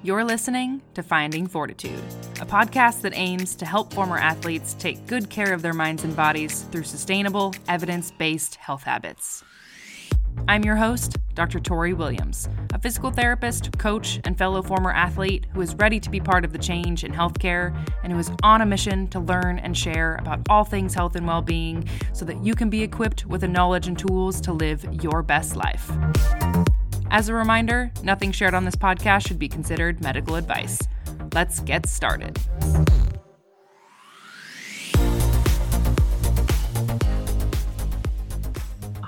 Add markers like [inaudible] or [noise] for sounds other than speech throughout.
You're listening to Finding Fortitude, a podcast that aims to help former athletes take good care of their minds and bodies through sustainable, evidence based health habits. I'm your host, Dr. Tori Williams, a physical therapist, coach, and fellow former athlete who is ready to be part of the change in healthcare and who is on a mission to learn and share about all things health and well being so that you can be equipped with the knowledge and tools to live your best life. As a reminder, nothing shared on this podcast should be considered medical advice. Let's get started.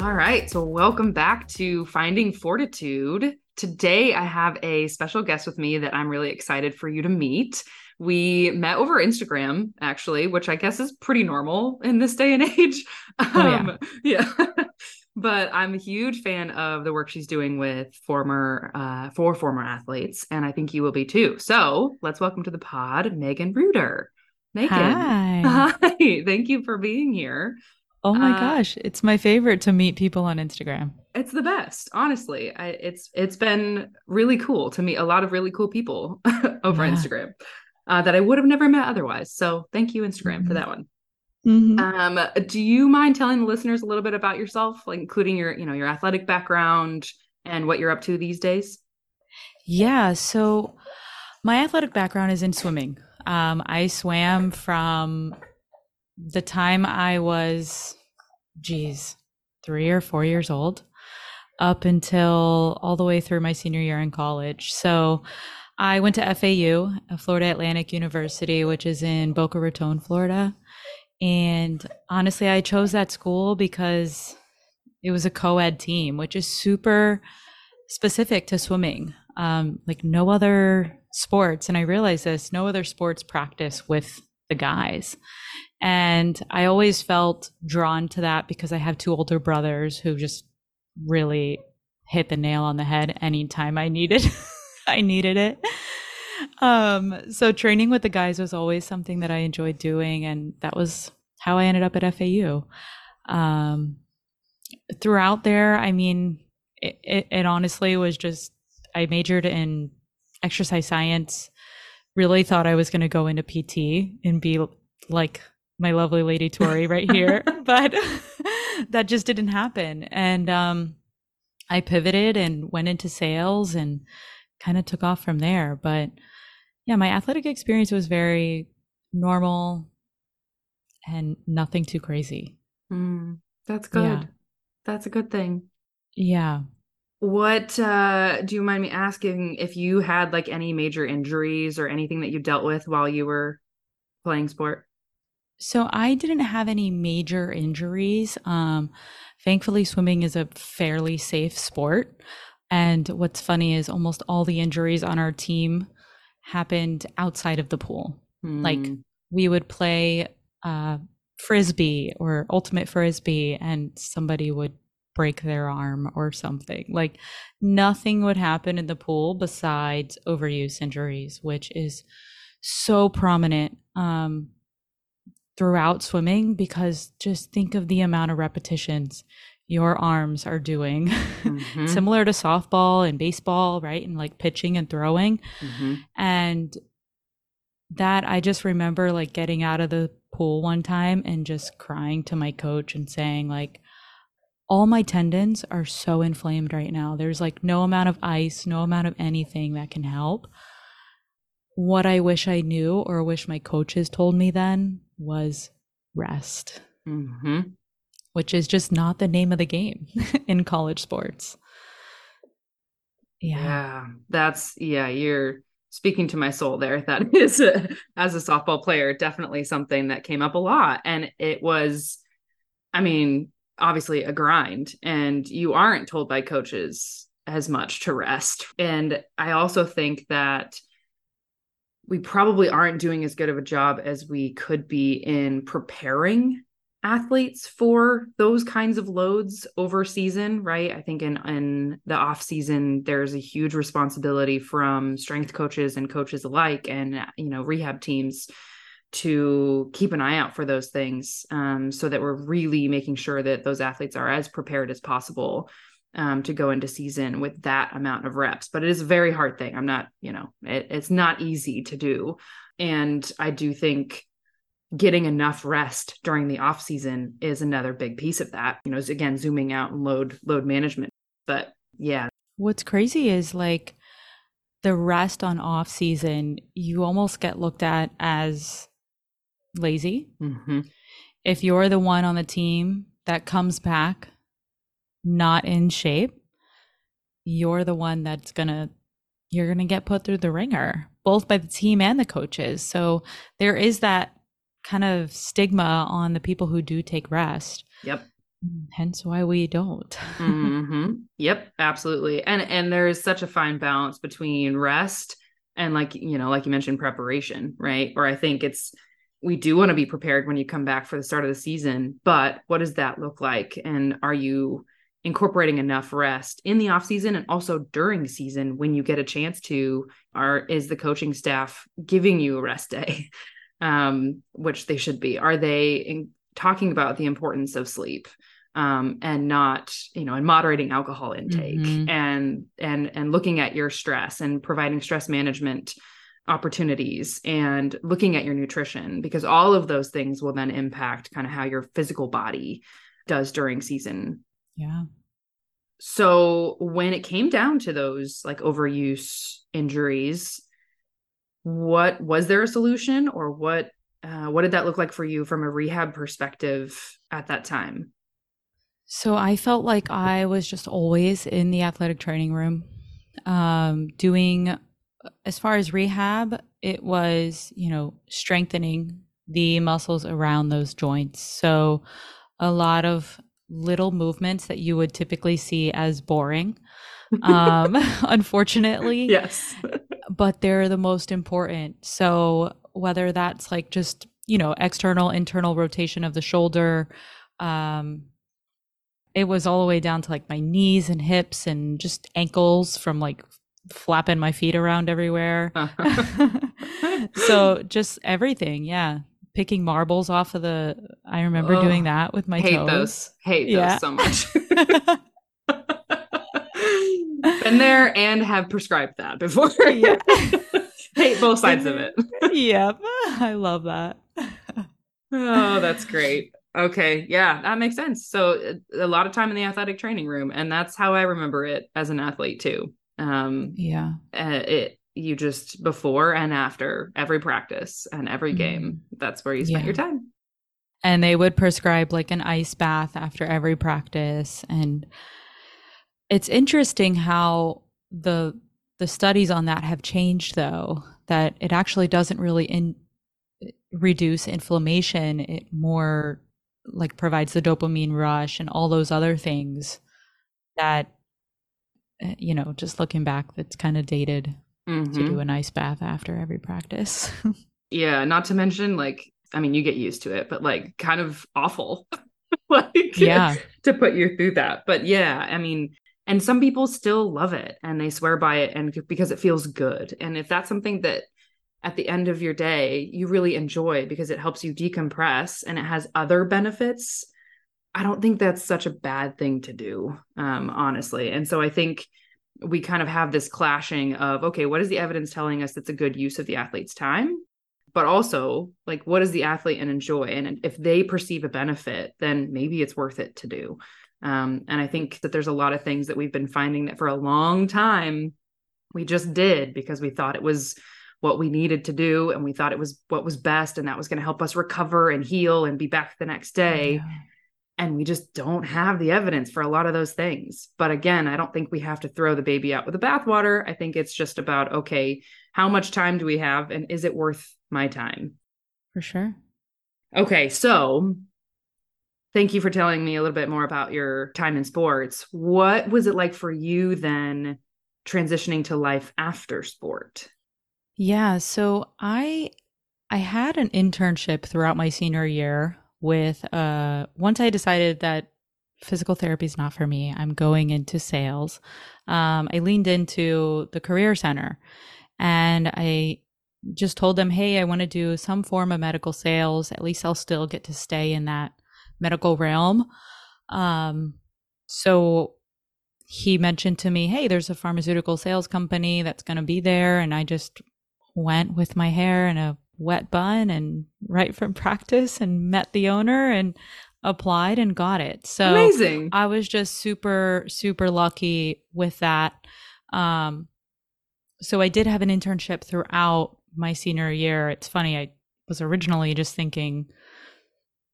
All right, so welcome back to Finding Fortitude. Today, I have a special guest with me that I'm really excited for you to meet. We met over Instagram, actually, which I guess is pretty normal in this day and age. Oh, yeah. Um, [laughs] yeah. But I'm a huge fan of the work she's doing with former uh for former athletes and I think you will be too. So, let's welcome to the pod Megan Reuter. Megan. Hi. [laughs] Hi. Thank you for being here. Oh my uh, gosh, it's my favorite to meet people on Instagram. It's the best, honestly. I, it's it's been really cool to meet a lot of really cool people [laughs] over yeah. Instagram uh, that I would have never met otherwise. So thank you, Instagram, mm-hmm. for that one. Mm-hmm. Um, do you mind telling the listeners a little bit about yourself, like including your, you know, your athletic background and what you're up to these days? Yeah. So my athletic background is in swimming. Um, I swam from the time I was, geez, three or four years old up until all the way through my senior year in college. So I went to FAU, Florida Atlantic University, which is in Boca Raton, Florida. And honestly, I chose that school because it was a co ed team, which is super specific to swimming. Um, like no other sports, and I realized this, no other sports practice with the guys. And I always felt drawn to that because I have two older brothers who just really hit the nail on the head anytime I needed [laughs] I needed it um, so training with the guys was always something that I enjoyed doing, and that was how I ended up at FAU. Um, throughout there, I mean, it, it, it honestly was just I majored in exercise science. Really thought I was going to go into PT and be like my lovely lady Tori right [laughs] here, but [laughs] that just didn't happen. And um, I pivoted and went into sales and kind of took off from there. But yeah, my athletic experience was very normal and nothing too crazy. Mm, that's good. Yeah. That's a good thing. Yeah. What uh do you mind me asking if you had like any major injuries or anything that you dealt with while you were playing sport? So I didn't have any major injuries. Um thankfully swimming is a fairly safe sport. And what's funny is almost all the injuries on our team happened outside of the pool. Mm. Like hmm. we would play uh, frisbee or ultimate frisbee, and somebody would break their arm or something. Like nothing would happen in the pool besides overuse injuries, which is so prominent um, throughout swimming because just think of the amount of repetitions your arms are doing. [laughs] Mm-hmm. similar to softball and baseball right? And like pitching and throwing. Mm-hmm. and that i just remember like getting out of the pool one time and just crying to my coach and saying like all my tendons are so inflamed right now. There's like no amount of ice no amount of anything that can help. What i wish i knew or wish my coaches told me then was rest. Mm-hmm which is just not the name of the game [laughs] in college sports. Yeah. yeah. That's, yeah, you're speaking to my soul there. [laughs] That is, a, as a softball player, definitely something that came up a lot. And it was, I mean, obviously a grind, and you aren't told by coaches as much to rest. And I also think that we probably aren't doing as good of a job as we could be in preparing athletes for those kinds of loads over season right i think in in the off season there's a huge responsibility from strength coaches and coaches alike and you know rehab teams to keep an eye out for those things um, so that we're really making sure that those athletes are as prepared as possible um, to go into season with that amount of reps. But it is a very hard thing. I'm not, you know, it, it's not easy to do. And I do think getting enough rest during the off season is another big piece of that. You know, again, zooming out and load load management. But yeah. What's crazy is like the rest on off season, you almost get looked at as lazy. Mm-hmm. If you're the one on the team that comes back not in shape, you're the one that's gonna you're gonna get put through the ringer, both by the team and the coaches. So there is that kind of stigma on the people who do take rest. Yep. Hence why we don't. mm-hmm. Yep, absolutely. And and there is such a fine balance between rest and like you know, like you mentioned, preparation, right? Or I think it's we do want to be prepared when you come back for the start of the season, but what does that look like? And are you incorporating enough rest in the off season and also during season when you get a chance to? Are is the coaching staff giving you a rest day? [laughs] um, which they should be? Are they in, talking about the importance of sleep um, and not, you know, and moderating alcohol intake mm-hmm. and and and looking at your stress and providing stress management opportunities and looking at your nutrition because all of those things will then impact kind of how your physical body does during season. Yeah. So when it came down to those like overuse injuries, what was there a solution or what uh, what did that look like for you from a rehab perspective at that time? So i felt like i was just always in the athletic training room. Um, doing as far as rehab it was you know strengthening the muscles around those joints. So a lot of little movements that you would typically see as boring um [laughs] [laughs] unfortunately. Yes. [laughs] But they're the most important. So whether that's like just you know external internal rotation of the shoulder um it was all the way down to like my knees and hips and just ankles from like flapping my feet around everywhere. So just everything yeah picking marbles off of the i remember oh, doing that with my hate toes those hate yeah. those so [laughs] much been there and have prescribed that before. Yeah. [laughs] Hate both sides of it. yep. [laughs] I love that. oh, that's great. Okay. Yeah, that makes sense. So a lot of time in the athletic training room. And that's how I remember it as an athlete too. Um, yeah. Uh, it, you just before and after every practice and every game, mm-hmm. that's where you spent yeah. your time. And they would prescribe like an ice bath after every practice. And it's interesting how the the studies on that have changed though that it actually doesn't really in, reduce inflammation it more like provides the dopamine rush and all those other things that eh, you know just looking back that's kind of dated mm-hmm. to do a nice bath after every practice. [laughs] Yeah not to mention like i mean you get used to it but like kind of awful. [laughs] Like yeah. [laughs] to put you through that. But yeah i mean and some people still love it and they swear by it and because it feels good. And if that's something that at the end of your day you really enjoy because it helps you decompress and it has other benefits i don't think that's such a bad thing to do um, honestly. And so i think we kind of have this clashing of okay what is the evidence telling us that's a good use of the athlete's time but also like what does the athlete and enjoy and if they perceive a benefit then maybe it's worth it to do um, and I think that there's a lot of things that we've been finding that for a long time we just did because we thought it was what we needed to do and we thought it was what was best and that was going to help us recover and heal and be back the next day. Yeah. And we just don't have the evidence for a lot of those things. But again, I don't think we have to throw the baby out with the bathwater. I think it's just about okay, how much time do we have and is it worth my time? For sure. Okay, so Thank you for telling me a little bit more about your time in sports. What was it like for you then transitioning to life after sport? Yeah, so I I had an internship throughout my senior year with uh once I decided that physical therapy is not for me, I'm going into sales. Um, I leaned into the career center and I just told them, "Hey, I want to do some form of medical sales. At least I'll still get to stay in that medical realm. Um, so he mentioned to me, Hey, there's a pharmaceutical sales company that's going to be there. And I just went with my hair in a wet bun and right from [laughs] practice and met the owner and applied and got it. So amazing. I was just super, super lucky with that. Um, so I did have an internship throughout my senior year. It's funny, I was originally just thinking,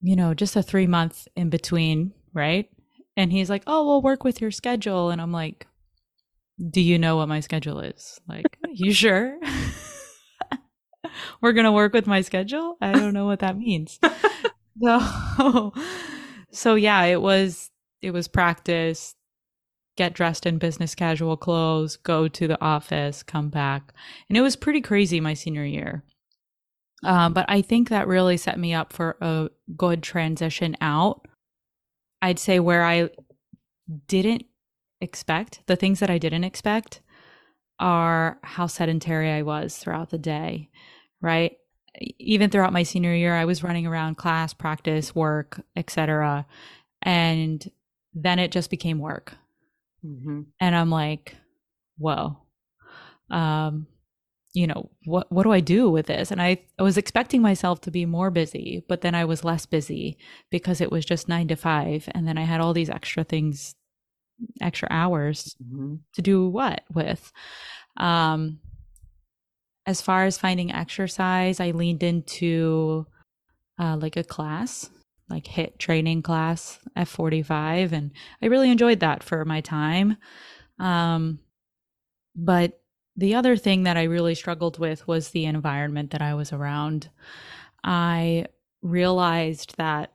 you know, just a three month in between, right? And he's like, oh, we'll work with your schedule. And I'm like, do you know what my schedule is? Like, you [laughs] sure? [laughs] [laughs] We're going to work with my schedule? I don't know what that means. [laughs] so, [laughs] so yeah, it was, it was practice, get dressed in business casual clothes, go to the office, come back. And it was pretty crazy my senior year. Um, but I think that really set me up for a good transition out. I'd say where I didn't expect, the things that I didn't expect are how sedentary I was throughout the day, right? Even throughout my senior year, I was running around class, practice, work, etc. And then it just became work. Mm-hmm. And I'm like, whoa. Um, you know, what what do I do with this? And I, I was expecting myself to be more busy, but then I was less busy because it was just nine to five. And then I had all these extra things, extra hours mm-hmm. to do what with. Um as far as finding exercise, I leaned into uh, like a class, like HIIT training class at 45. and I really enjoyed that for my time. Um, but the other thing that I really struggled with was the environment that I was around. I realized that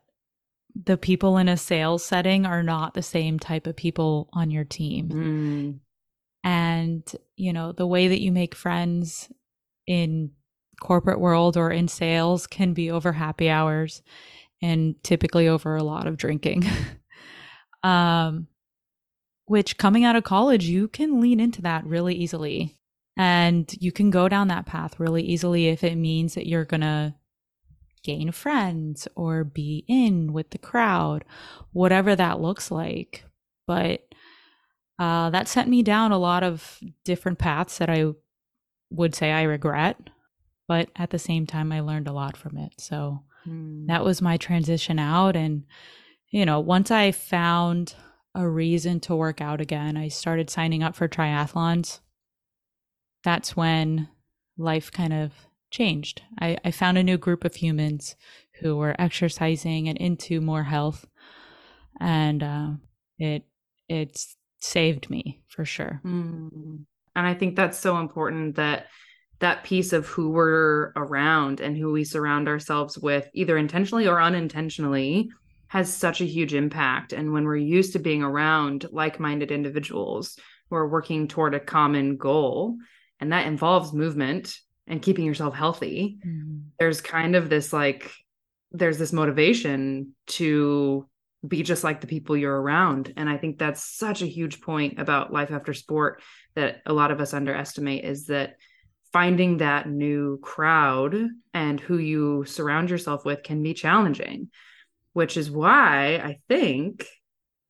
the people in a sales setting are not the same type of people on your team. Mm. And, you know, the way that you make friends in corporate world or in sales can be over happy hours and typically over a lot of drinking. [laughs] um which coming out of college you can lean into that really easily. And you can go down that path really easily if it means that you're going to gain friends or be in with the crowd, whatever that looks like. But uh, that sent me down a lot of different paths that I would say I regret. But at the same time, I learned a lot from it. So mm. that was my transition out. And, you know, once I found a reason to work out again, I started signing up for triathlons that's when life kind of changed. I, I found a new group of humans who were exercising and into more health, and uh, it it's saved me for sure. Mm. And I think that's so important that that piece of who we're around and who we surround ourselves with, either intentionally or unintentionally, has such a huge impact. And when we're used to being around like minded individuals who are working toward a common goal, and that involves movement and keeping yourself healthy mm-hmm. there's kind of this like there's this motivation to be just like the people you're around. And i think that's such a huge point about life after sport that a lot of us underestimate is that finding that new crowd and who you surround yourself with can be challenging which is why i think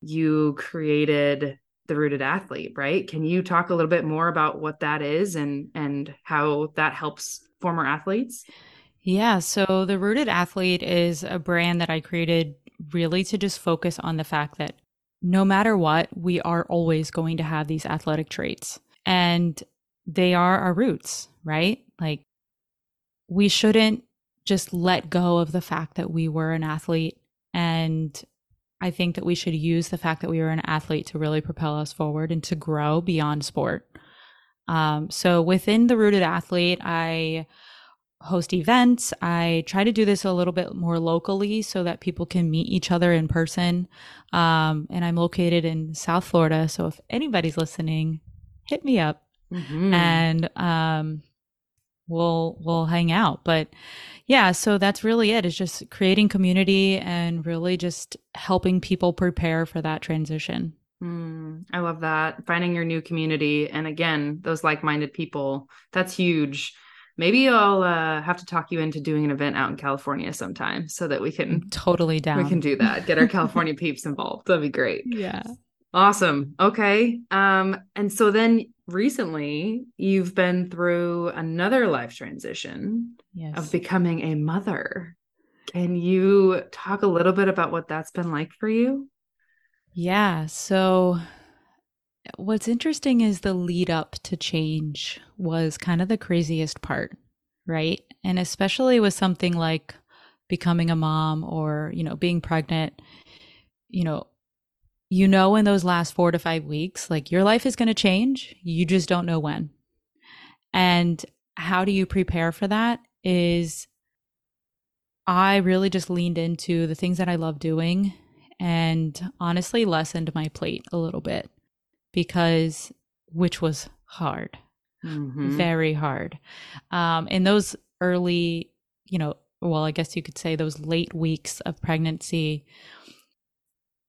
you created the rooted athlete right? Can you talk a little bit more about what that is and and how that helps former athletes? Yeah so the rooted athlete is a brand that i created really to just focus on the fact that no matter what we are always going to have these athletic traits. And they are our roots right? Like we shouldn't just let go of the fact that we were an athlete. And I think that we should use the fact that we were an athlete to really propel us forward and to grow beyond sport. Um, so within the Rooted Athlete, I host events. I try to do this a little bit more locally so that people can meet each other in person. Um, and I'm located in South Florida. So if anybody's listening, hit me up. Mm-hmm. And um, we'll we'll hang out but yeah so that's really it. it is just creating community and really just helping people prepare for that transition mm, i love that finding your new community and again those like-minded people that's huge maybe i'll uh, have to talk you into doing an event out in california sometime so that we can totally down we can do that get our [laughs] california peeps involved that'd be great yeah Awesome. Okay. Um, and so then recently you've been through another life transition yes. of becoming a mother. Can you talk a little bit about what that's been like for you? Yeah. So what's interesting is the lead up to change was kind of the craziest part, right? And especially with something like becoming a mom or, you know, being pregnant, you know, you know in those last four to five weeks like your life is going to change. You just don't know when. And how do you prepare for that is i really just leaned into the things that i love doing and honestly lessened my plate a little bit because which was hard mm-hmm. very hard um, in those early you know well i guess you could say those late weeks of pregnancy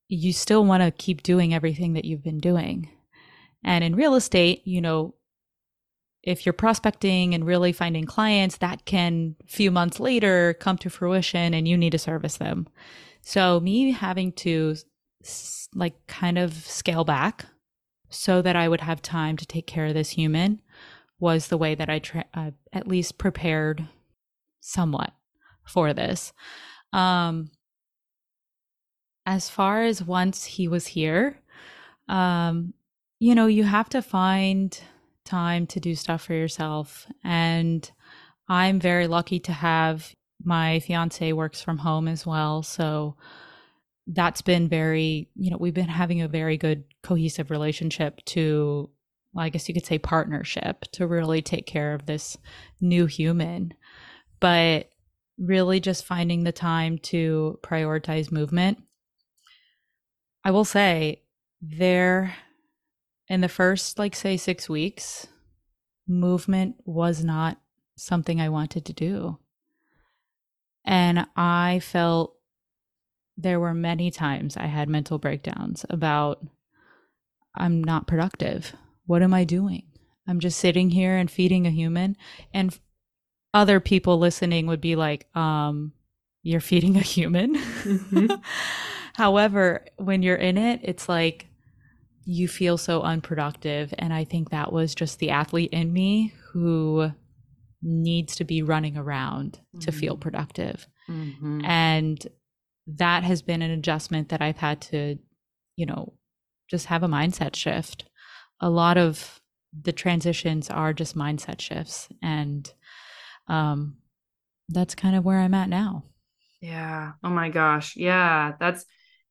you still want to keep doing everything that you've been doing. And in real estate, you know, if you're prospecting and really finding clients, that can a few months later come to fruition and you need to service them. So me having to like kind of scale back so that I would have time to take care of this human was the way that I tra- uh, at least prepared somewhat for this. Um, as far as once he was here, um, you know, you have to find time to do stuff for yourself. And I'm very lucky to have my fiance works from home as well. So that's been very, you know, we've been having a very good cohesive relationship to, well, I guess you could say partnership to really take care of this new human. But really just finding the time to prioritize movement I will say there in the first like say 6 weeks movement was not something I wanted to do. And I felt there were many times I had mental breakdowns about I'm not productive. What am I doing? I'm just sitting here and feeding a human and other people listening would be like um you're feeding a human. Mm-hmm. [laughs] However, when you're in it, it's like you feel so unproductive. And I think that was just the athlete in me who needs to be running around mm-hmm. to feel mm-hmm. productive. Mm-hmm. And that has been an adjustment that I've had to, you know, just have a mindset shift. A lot of the transitions are just mindset shifts. And um, that's kind of where I'm at now. Yeah. Oh my gosh. Yeah. That's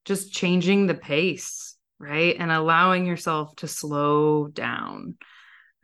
just changing the pace, right? And allowing yourself to slow down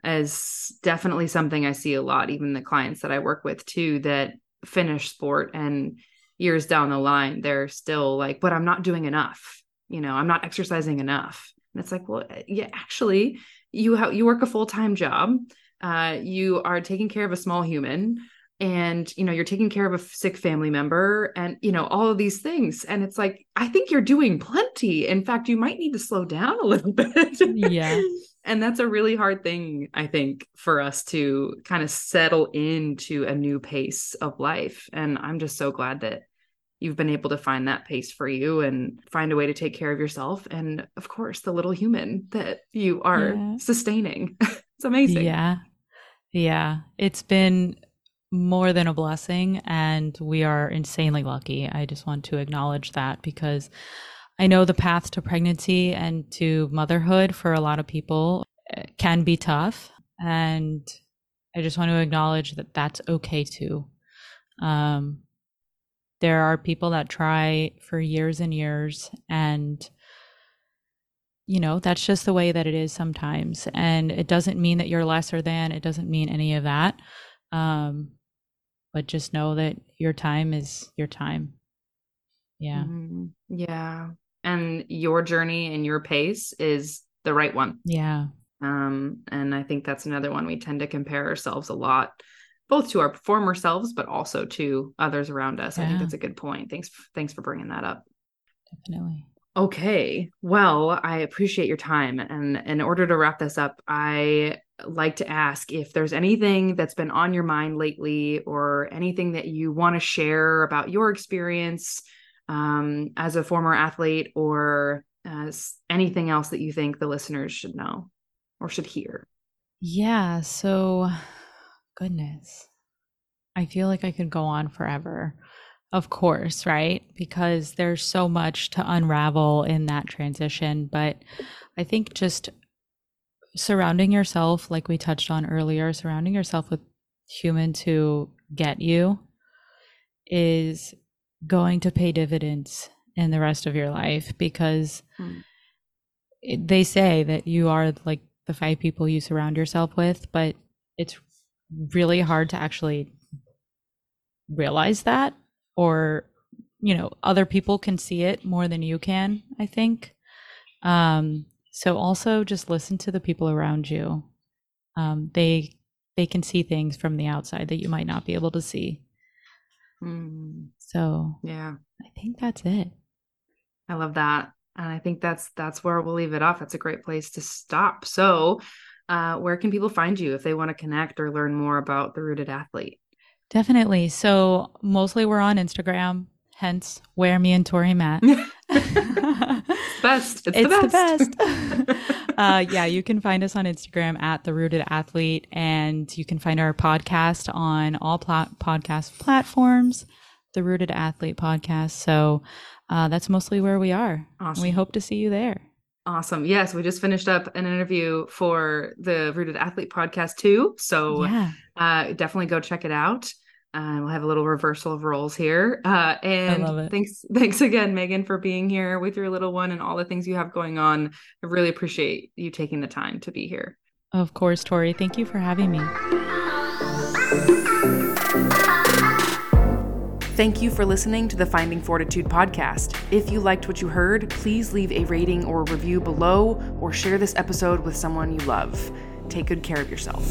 is definitely something I see a lot, even the clients that I work with too, that finish sport and years down the line, they're still like, but I'm not doing enough. You know, I'm not exercising enough. And it's like, well, yeah, actually, you you work a full-time job. Uh, you are taking care of a small human and you know you're taking care of a sick family member and you know all of these things and it's like i think you're doing plenty in fact you might need to slow down a little [laughs] bit yeah and that's a really hard thing i think for us to kind of settle into a new pace of life. And i'm just so glad that you've been able to find that pace for you and find a way to take care of yourself and of course the little human that you are yeah. sustaining. [laughs] It's amazing. Yeah. Yeah. It's been more than a blessing and we are insanely lucky. I just want to acknowledge that because I know the path to pregnancy and to motherhood for a lot of people eh, can be tough and I just want to acknowledge that that's okay too. Um, there are people that try for years and years and you know that's just the way that it is sometimes and it doesn't mean that you're lesser than it doesn't mean any of that um, but just know that your time is your time. Yeah. Mm-hmm. Yeah. And your journey and your pace is the right one. Yeah. Um, and I think that's another one we tend to compare ourselves a lot, both to our former selves, but also to others around us. Yeah. I think that's a good point. Thanks. Thanks for bringing that up. Definitely. Okay. Well, I appreciate your time. And in order to wrap this up, I like to ask if there's anything that's been on your mind lately or anything that you want to share about your experience um, as a former athlete or as anything else that you think the listeners should know or should hear? Yeah. So, goodness, I feel like I could go on forever. Of course, right? Because there's so much to unravel in that transition. But I think just surrounding yourself, like we touched on earlier, surrounding yourself with humans who get you is going to pay dividends in the rest of your life because hmm. it, they say that you are like the five people you surround yourself with, but it's really hard to actually realize that or you know other people can see it more than you can i think. Um so also just listen to the people around you. Um they they can see things from the outside that you might not be able to see mm. so yeah i think that's it i love that and i think that's that's where we'll leave it off that's a great place to stop so uh, where can people find you if they want to connect or learn more about the rooted athlete Definitely. So mostly we're on Instagram, hence where me and Tori met. [laughs] [laughs] best. It's, it's the best. The best. [laughs] uh, yeah, you can find us on Instagram at the Rooted Athlete, and you can find our podcast on all pl- podcast platforms, the Rooted Athlete podcast. So uh, that's mostly where we are. Awesome. We hope to see you there. Awesome. Yes, we just finished up an interview for the Rooted Athlete podcast too. So yeah. uh, definitely go check it out. Uh, we'll have a little reversal of roles here. Uh, and thanks, [laughs] thanks again, Megan, for being here with your little one and all the things you have going on. I really appreciate you taking the time to be here. Of course, Tori. Thank you for having me. Thank you for listening to the Finding Fortitude podcast. If you liked what you heard, please leave a rating or review below or share this episode with someone you love. Take good care of yourself.